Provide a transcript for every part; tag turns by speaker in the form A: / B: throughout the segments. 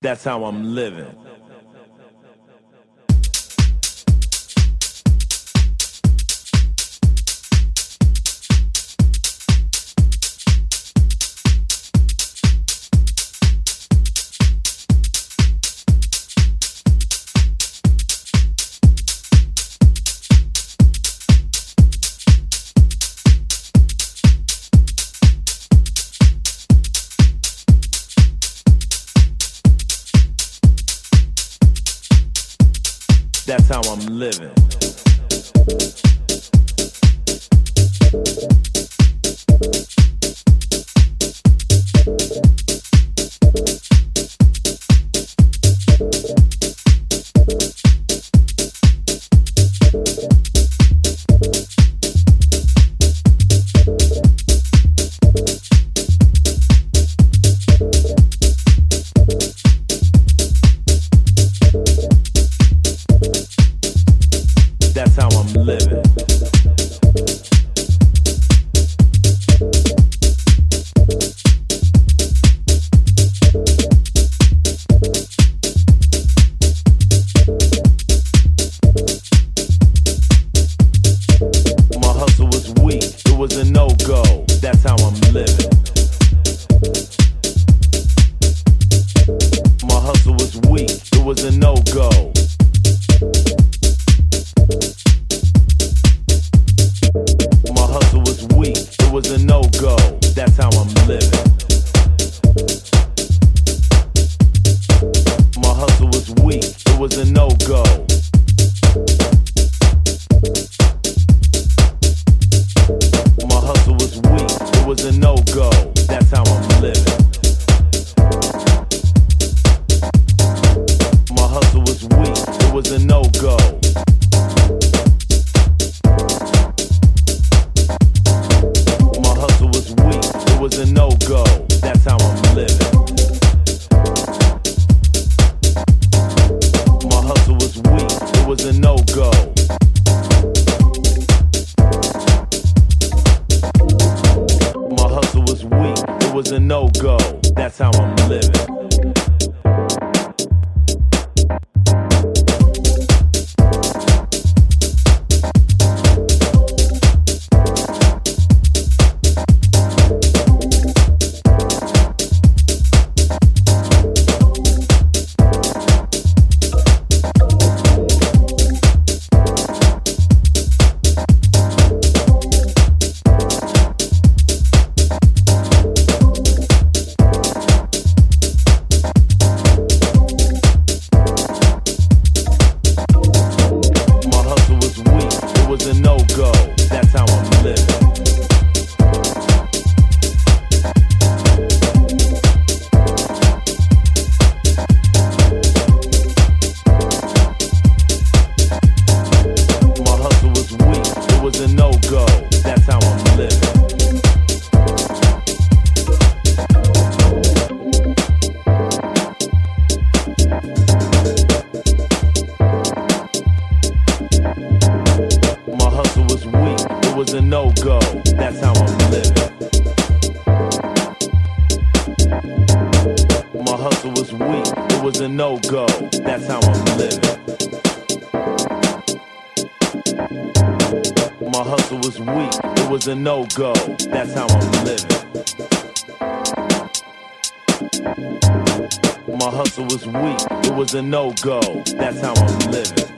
A: That's how I'm living. a no go. That's how I'm living. My hustle was weak. It was a no go. That's how I'm living.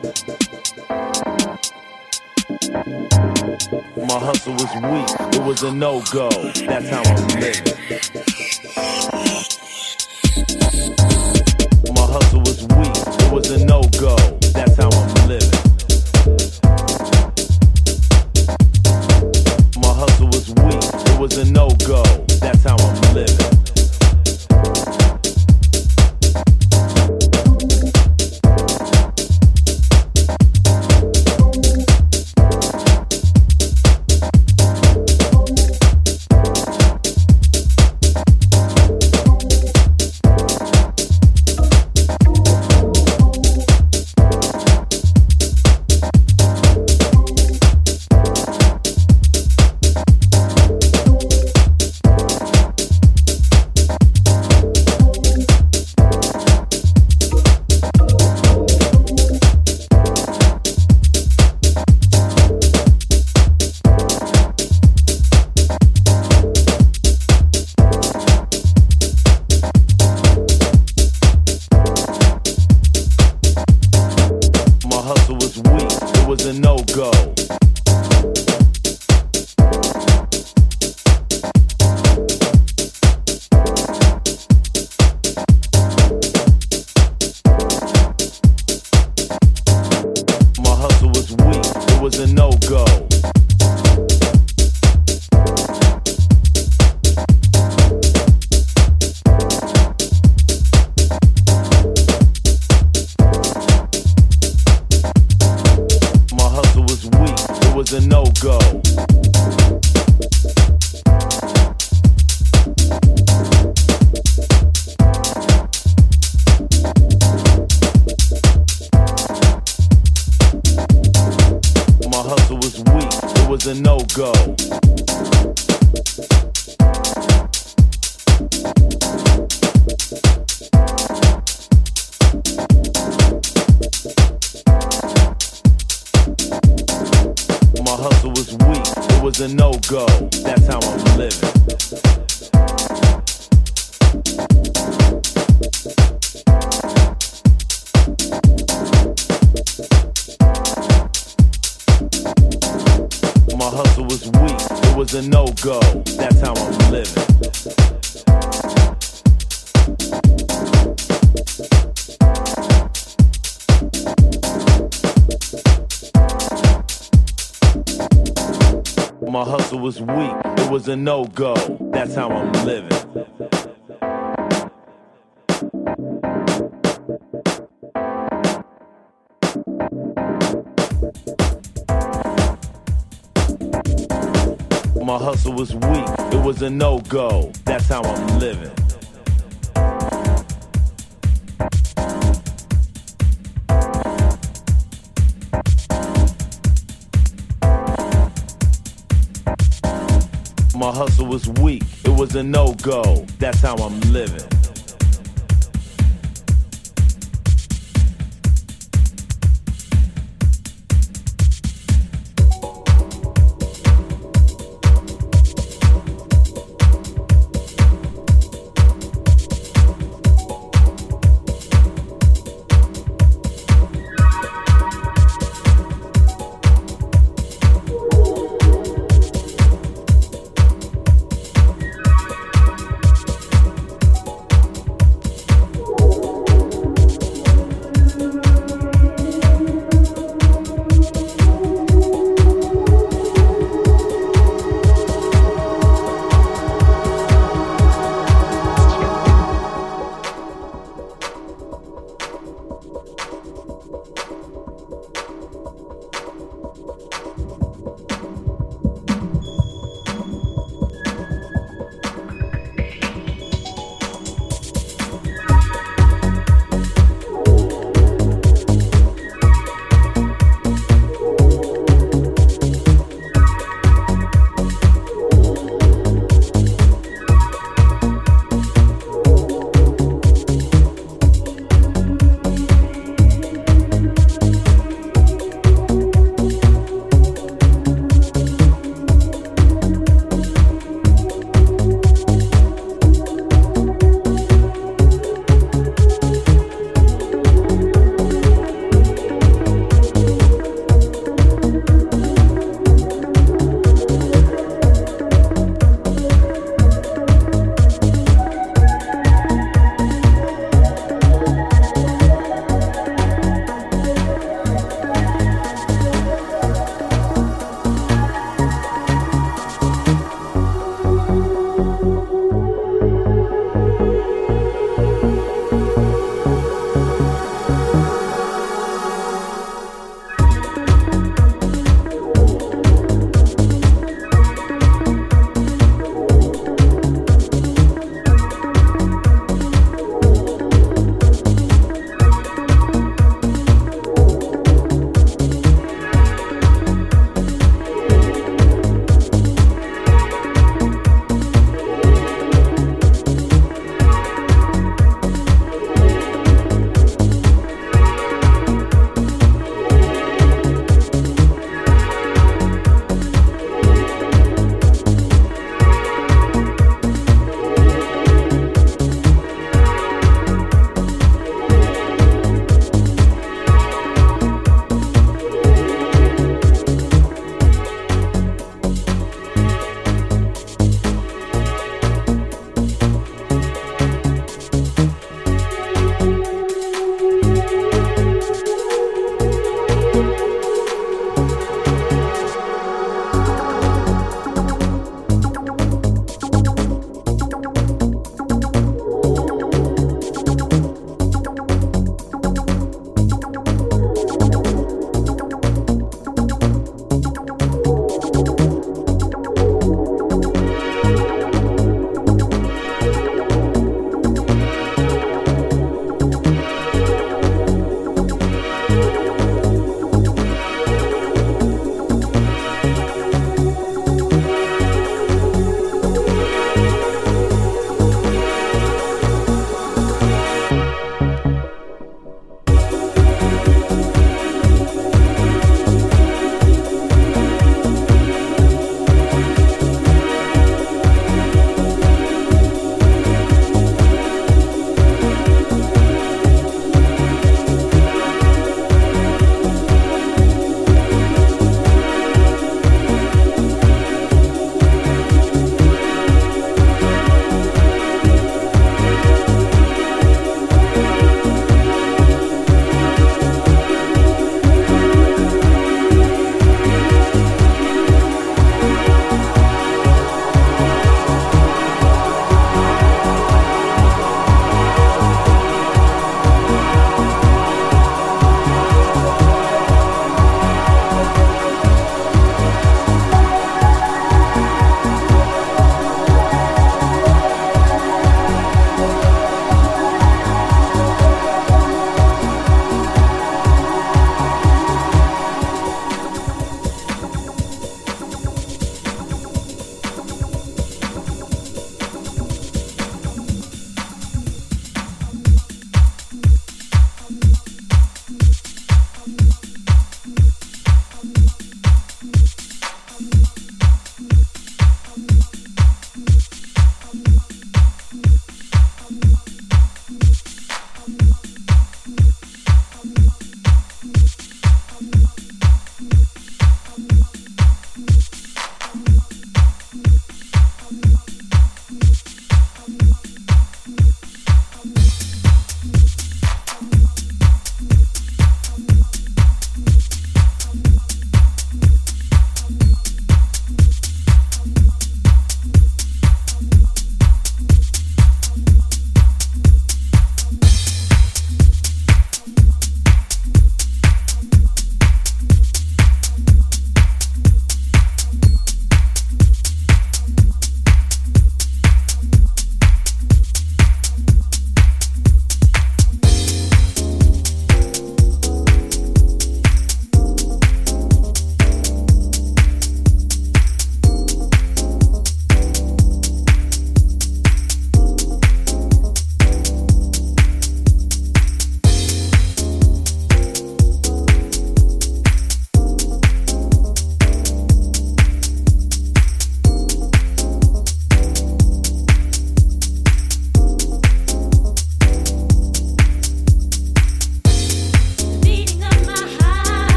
A: My hustle was weak. It was a no go. That's how I'm living. Was a no-go. My hustle was weak, it was a no-go. That's how I'm living. Hustle was weak, it was a no-go. That's how I'm living. My hustle was weak, it was a no-go. That's how I'm living. My hustle was weak, it was a no-go. That's how I'm living. My hustle was weak, it was a no-go. That's how I'm living.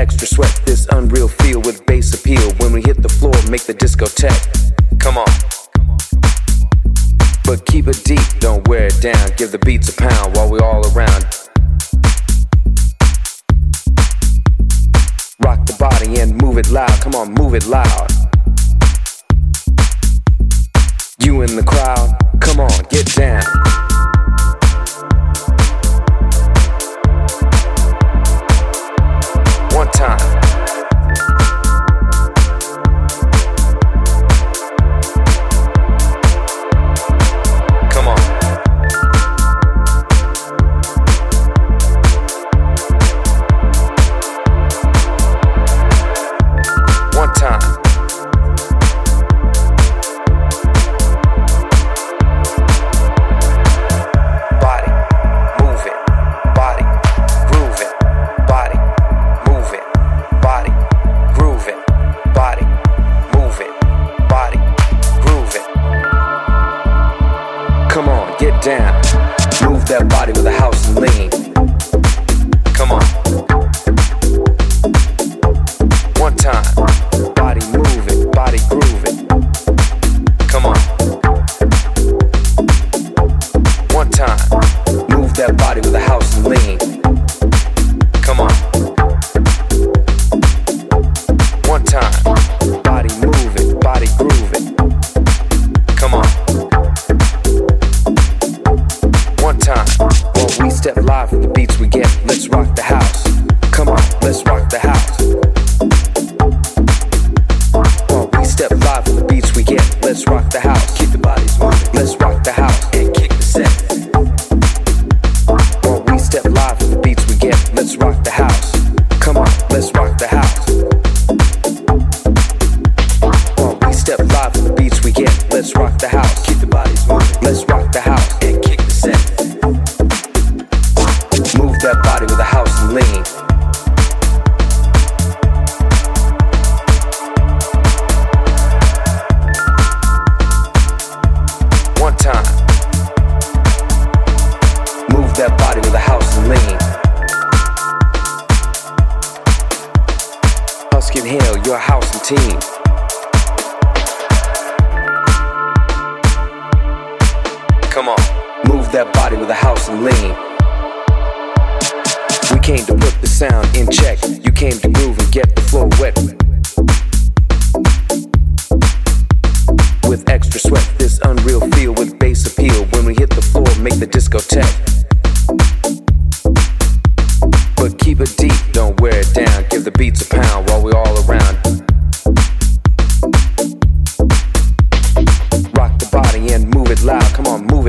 A: extra sweat. This unreal feel with bass appeal. When we hit the floor, make the discotheque. Come on. But keep it deep, don't wear it down. Give the beats a pound while we all around. Rock the body and move it loud. Come on, move it loud. You in
B: the crowd, come on, get down.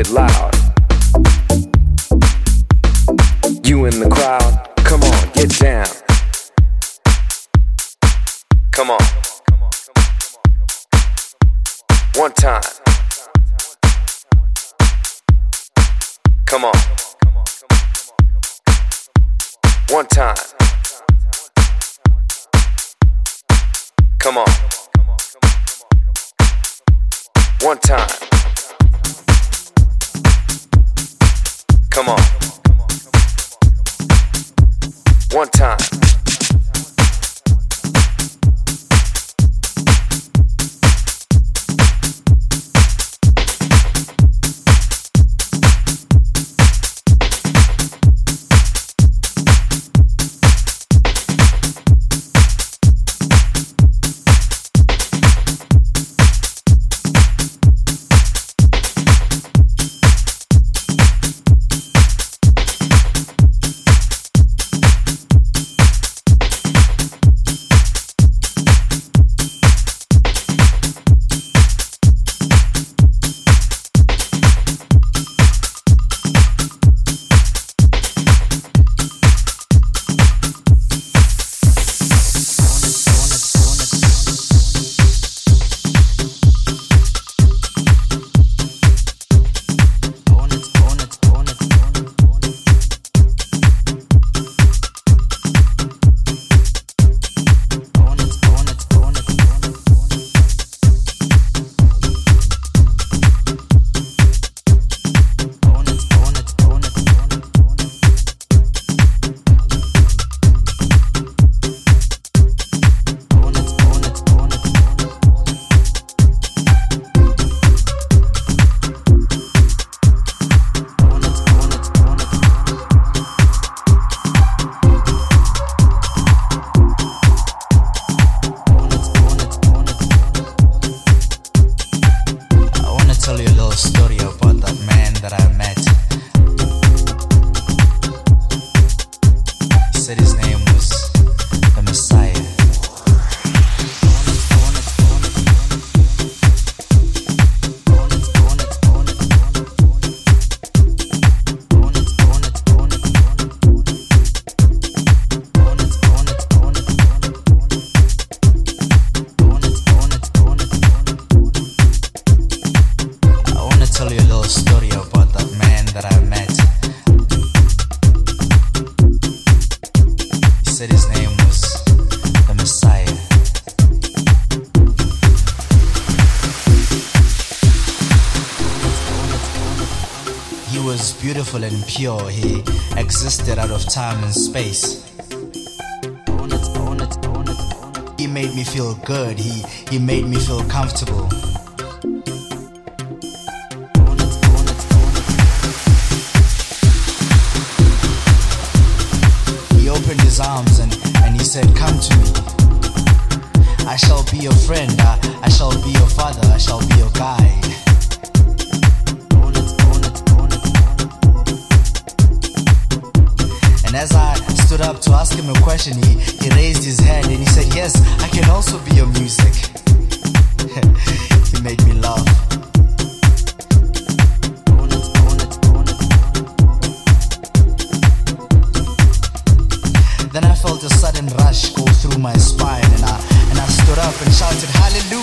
B: it loud.
C: Pure, he existed out of time and space. He made me feel good, he, he made me feel comfortable. He opened his arms and, and he said, Come to me. I shall be your friend, I, I shall be your father, I shall be your guide. Stood up to ask him a question, he, he raised his hand and he said, Yes, I can also be your music. he made me laugh. Then I felt a sudden rush go through my spine and I, and I stood up and shouted, Hallelujah!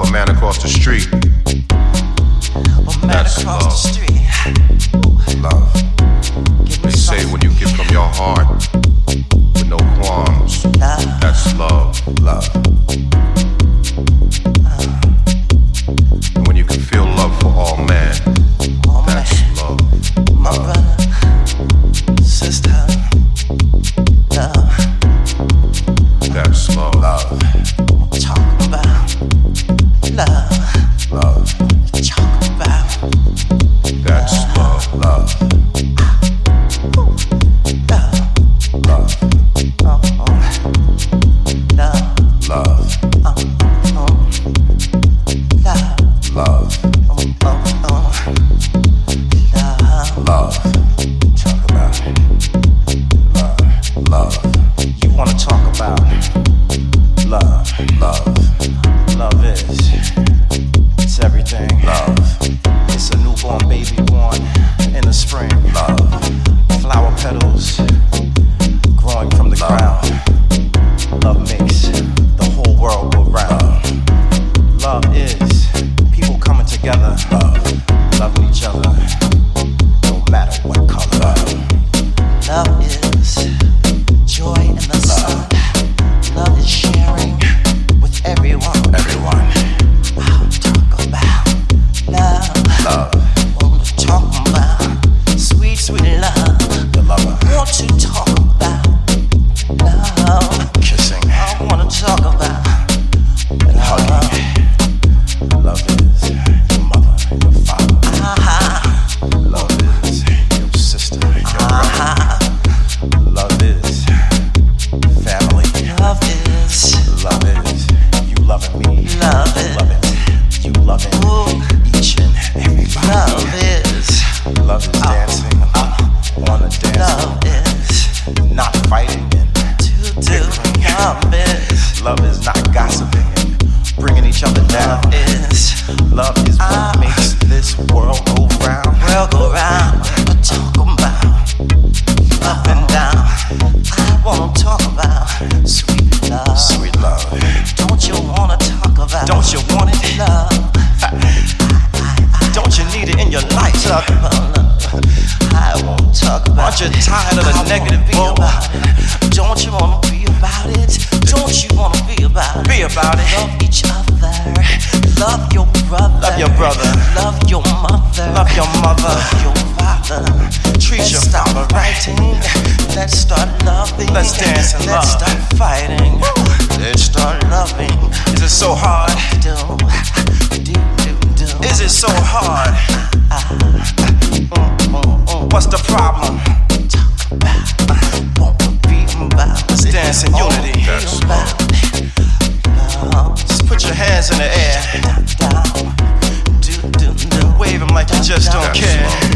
C: a
D: man across the street.
E: A man
D: That's
E: across
D: love.
E: the street.
D: Love. They say when you give from your heart.
F: What's the problem? Let's dance in unity. Just put your hands in the air. Like you just don't care.